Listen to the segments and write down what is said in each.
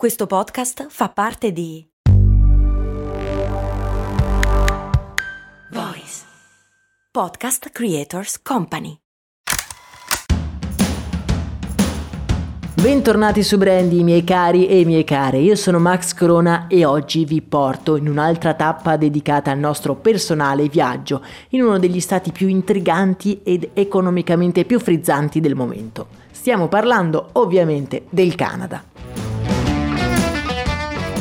Questo podcast fa parte di Voice Podcast Creators Company. Bentornati su Brandy, miei cari e miei care. Io sono Max Corona e oggi vi porto in un'altra tappa dedicata al nostro personale viaggio in uno degli stati più intriganti ed economicamente più frizzanti del momento. Stiamo parlando ovviamente del Canada.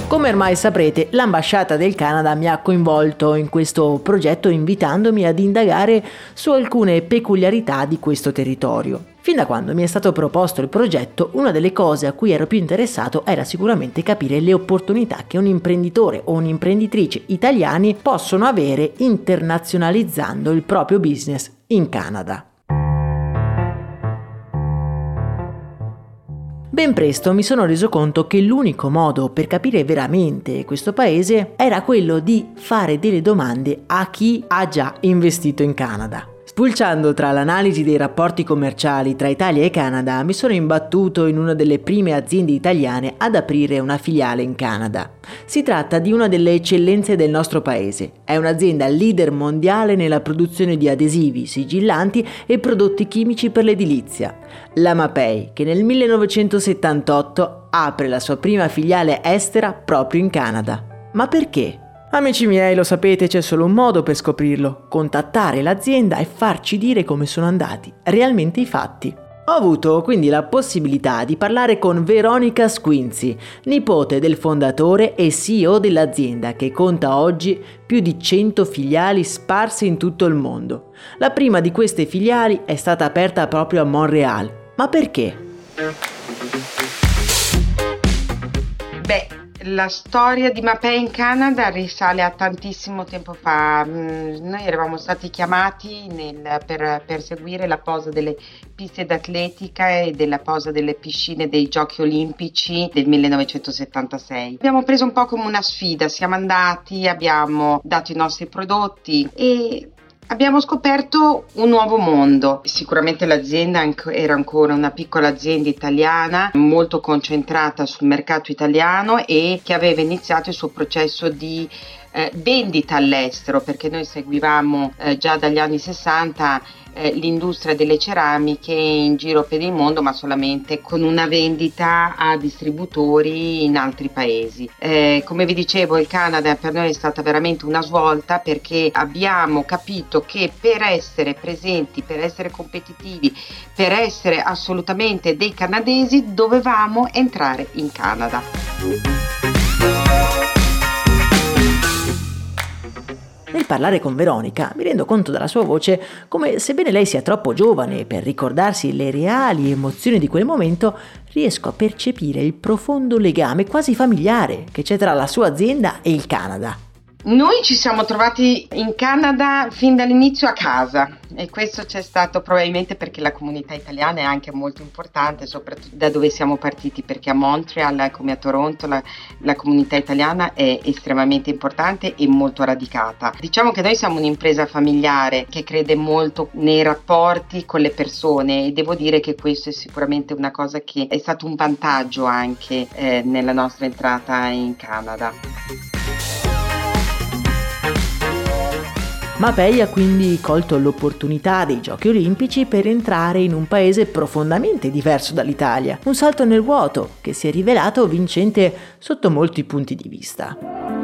Come ormai saprete, l'ambasciata del Canada mi ha coinvolto in questo progetto invitandomi ad indagare su alcune peculiarità di questo territorio. Fin da quando mi è stato proposto il progetto, una delle cose a cui ero più interessato era sicuramente capire le opportunità che un imprenditore o un'imprenditrice italiani possono avere internazionalizzando il proprio business in Canada. Ben presto mi sono reso conto che l'unico modo per capire veramente questo paese era quello di fare delle domande a chi ha già investito in Canada. Spulciando tra l'analisi dei rapporti commerciali tra Italia e Canada, mi sono imbattuto in una delle prime aziende italiane ad aprire una filiale in Canada. Si tratta di una delle eccellenze del nostro paese. È un'azienda leader mondiale nella produzione di adesivi, sigillanti e prodotti chimici per l'edilizia. La Mapei, che nel 1978 apre la sua prima filiale estera proprio in Canada. Ma perché? Amici miei, lo sapete, c'è solo un modo per scoprirlo, contattare l'azienda e farci dire come sono andati realmente i fatti. Ho avuto quindi la possibilità di parlare con Veronica Squinzi, nipote del fondatore e CEO dell'azienda che conta oggi più di 100 filiali sparse in tutto il mondo. La prima di queste filiali è stata aperta proprio a Montreal. Ma perché? Beh, la storia di Mapei in Canada risale a tantissimo tempo fa. Mm, noi eravamo stati chiamati nel, per, per, seguire la posa delle piste d'atletica e della posa delle piscine dei Giochi Olimpici del 1976. Abbiamo preso un po' come una sfida, siamo andati, abbiamo dato i nostri prodotti e Abbiamo scoperto un nuovo mondo. Sicuramente l'azienda era ancora una piccola azienda italiana, molto concentrata sul mercato italiano e che aveva iniziato il suo processo di eh, vendita all'estero, perché noi seguivamo eh, già dagli anni 60 eh, l'industria delle ceramiche in giro per il mondo, ma solamente con una vendita a distributori in altri paesi. Eh, come vi dicevo, il Canada per noi è stata veramente una svolta perché abbiamo capito che per essere presenti, per essere competitivi, per essere assolutamente dei canadesi, dovevamo entrare in Canada. Nel parlare con Veronica mi rendo conto dalla sua voce come sebbene lei sia troppo giovane per ricordarsi le reali emozioni di quel momento, riesco a percepire il profondo legame quasi familiare che c'è tra la sua azienda e il Canada. Noi ci siamo trovati in Canada fin dall'inizio a casa e questo c'è stato probabilmente perché la comunità italiana è anche molto importante, soprattutto da dove siamo partiti, perché a Montreal come a Toronto la, la comunità italiana è estremamente importante e molto radicata. Diciamo che noi siamo un'impresa familiare che crede molto nei rapporti con le persone e devo dire che questo è sicuramente una cosa che è stato un vantaggio anche eh, nella nostra entrata in Canada. Mapei ha quindi colto l'opportunità dei Giochi Olimpici per entrare in un paese profondamente diverso dall'Italia, un salto nel vuoto che si è rivelato vincente sotto molti punti di vista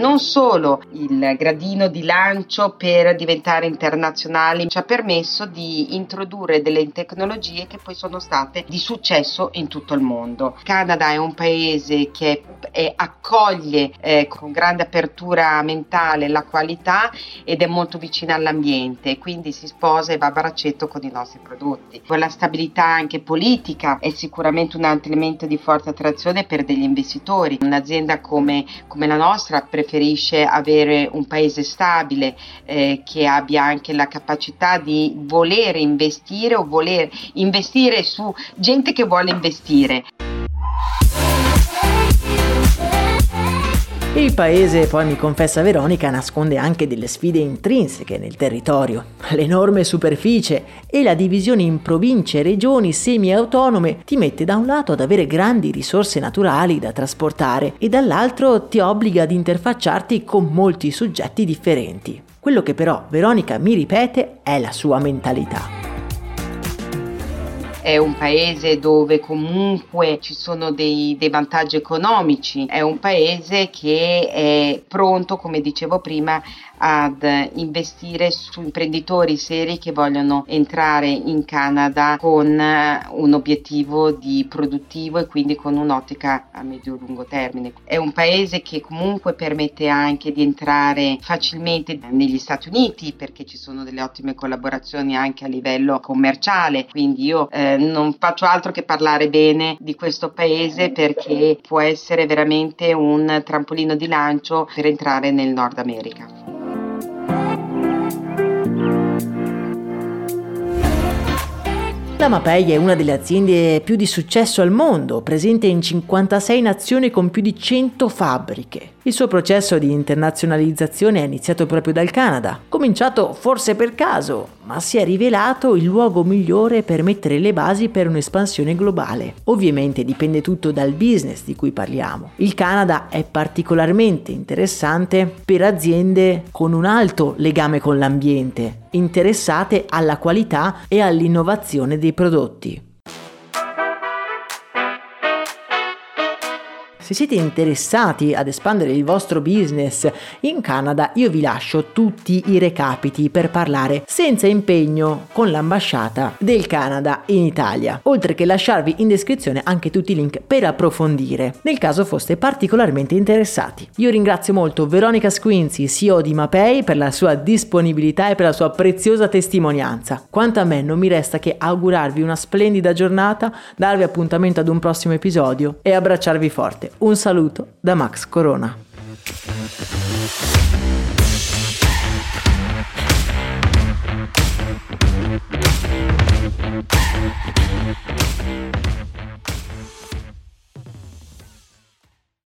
non solo il gradino di lancio per diventare internazionali ci ha permesso di introdurre delle tecnologie che poi sono state di successo in tutto il mondo. Il Canada è un paese che è, accoglie eh, con grande apertura mentale la qualità ed è molto vicino all'ambiente, quindi si sposa e va a braccetto con i nostri prodotti. Con la stabilità anche politica è sicuramente un altro elemento di forte attrazione per degli investitori. Un'azienda come, come la nostra preferisce preferisce avere un paese stabile eh, che abbia anche la capacità di voler investire o voler investire su gente che vuole investire. Il paese, poi mi confessa Veronica, nasconde anche delle sfide intrinseche nel territorio. L'enorme superficie e la divisione in province e regioni semi-autonome ti mette da un lato ad avere grandi risorse naturali da trasportare e dall'altro ti obbliga ad interfacciarti con molti soggetti differenti. Quello che però Veronica mi ripete è la sua mentalità è un paese dove comunque ci sono dei, dei, vantaggi economici, è un paese che è pronto, come dicevo prima, ad investire su imprenditori seri che vogliono entrare in Canada con eh, un obiettivo di produttivo e quindi con un'ottica a medio-lungo termine. È un paese che comunque permette anche di entrare facilmente negli Stati Uniti perché ci sono delle ottime collaborazioni anche a livello commerciale, quindi io eh, non faccio altro che parlare bene di questo paese perché può essere veramente un trampolino di lancio per entrare nel Nord America. La Mapei è una delle aziende più di successo al mondo, presente in 56 nazioni con più di 100 fabbriche. Il suo processo di internazionalizzazione è iniziato proprio dal Canada, cominciato forse per caso, ma si è rivelato il luogo migliore per mettere le basi per un'espansione globale. Ovviamente dipende tutto dal business di cui parliamo. Il Canada è particolarmente interessante per aziende con un alto legame con l'ambiente, interessate alla qualità e all'innovazione dei prodotti. Se siete interessati ad espandere il vostro business in Canada, io vi lascio tutti i recapiti per parlare senza impegno con l'ambasciata del Canada in Italia, oltre che lasciarvi in descrizione anche tutti i link per approfondire, nel caso foste particolarmente interessati. Io ringrazio molto Veronica Squinzi, CEO di Mapei, per la sua disponibilità e per la sua preziosa testimonianza. Quanto a me non mi resta che augurarvi una splendida giornata, darvi appuntamento ad un prossimo episodio e abbracciarvi forte. Un saluto da Max Corona.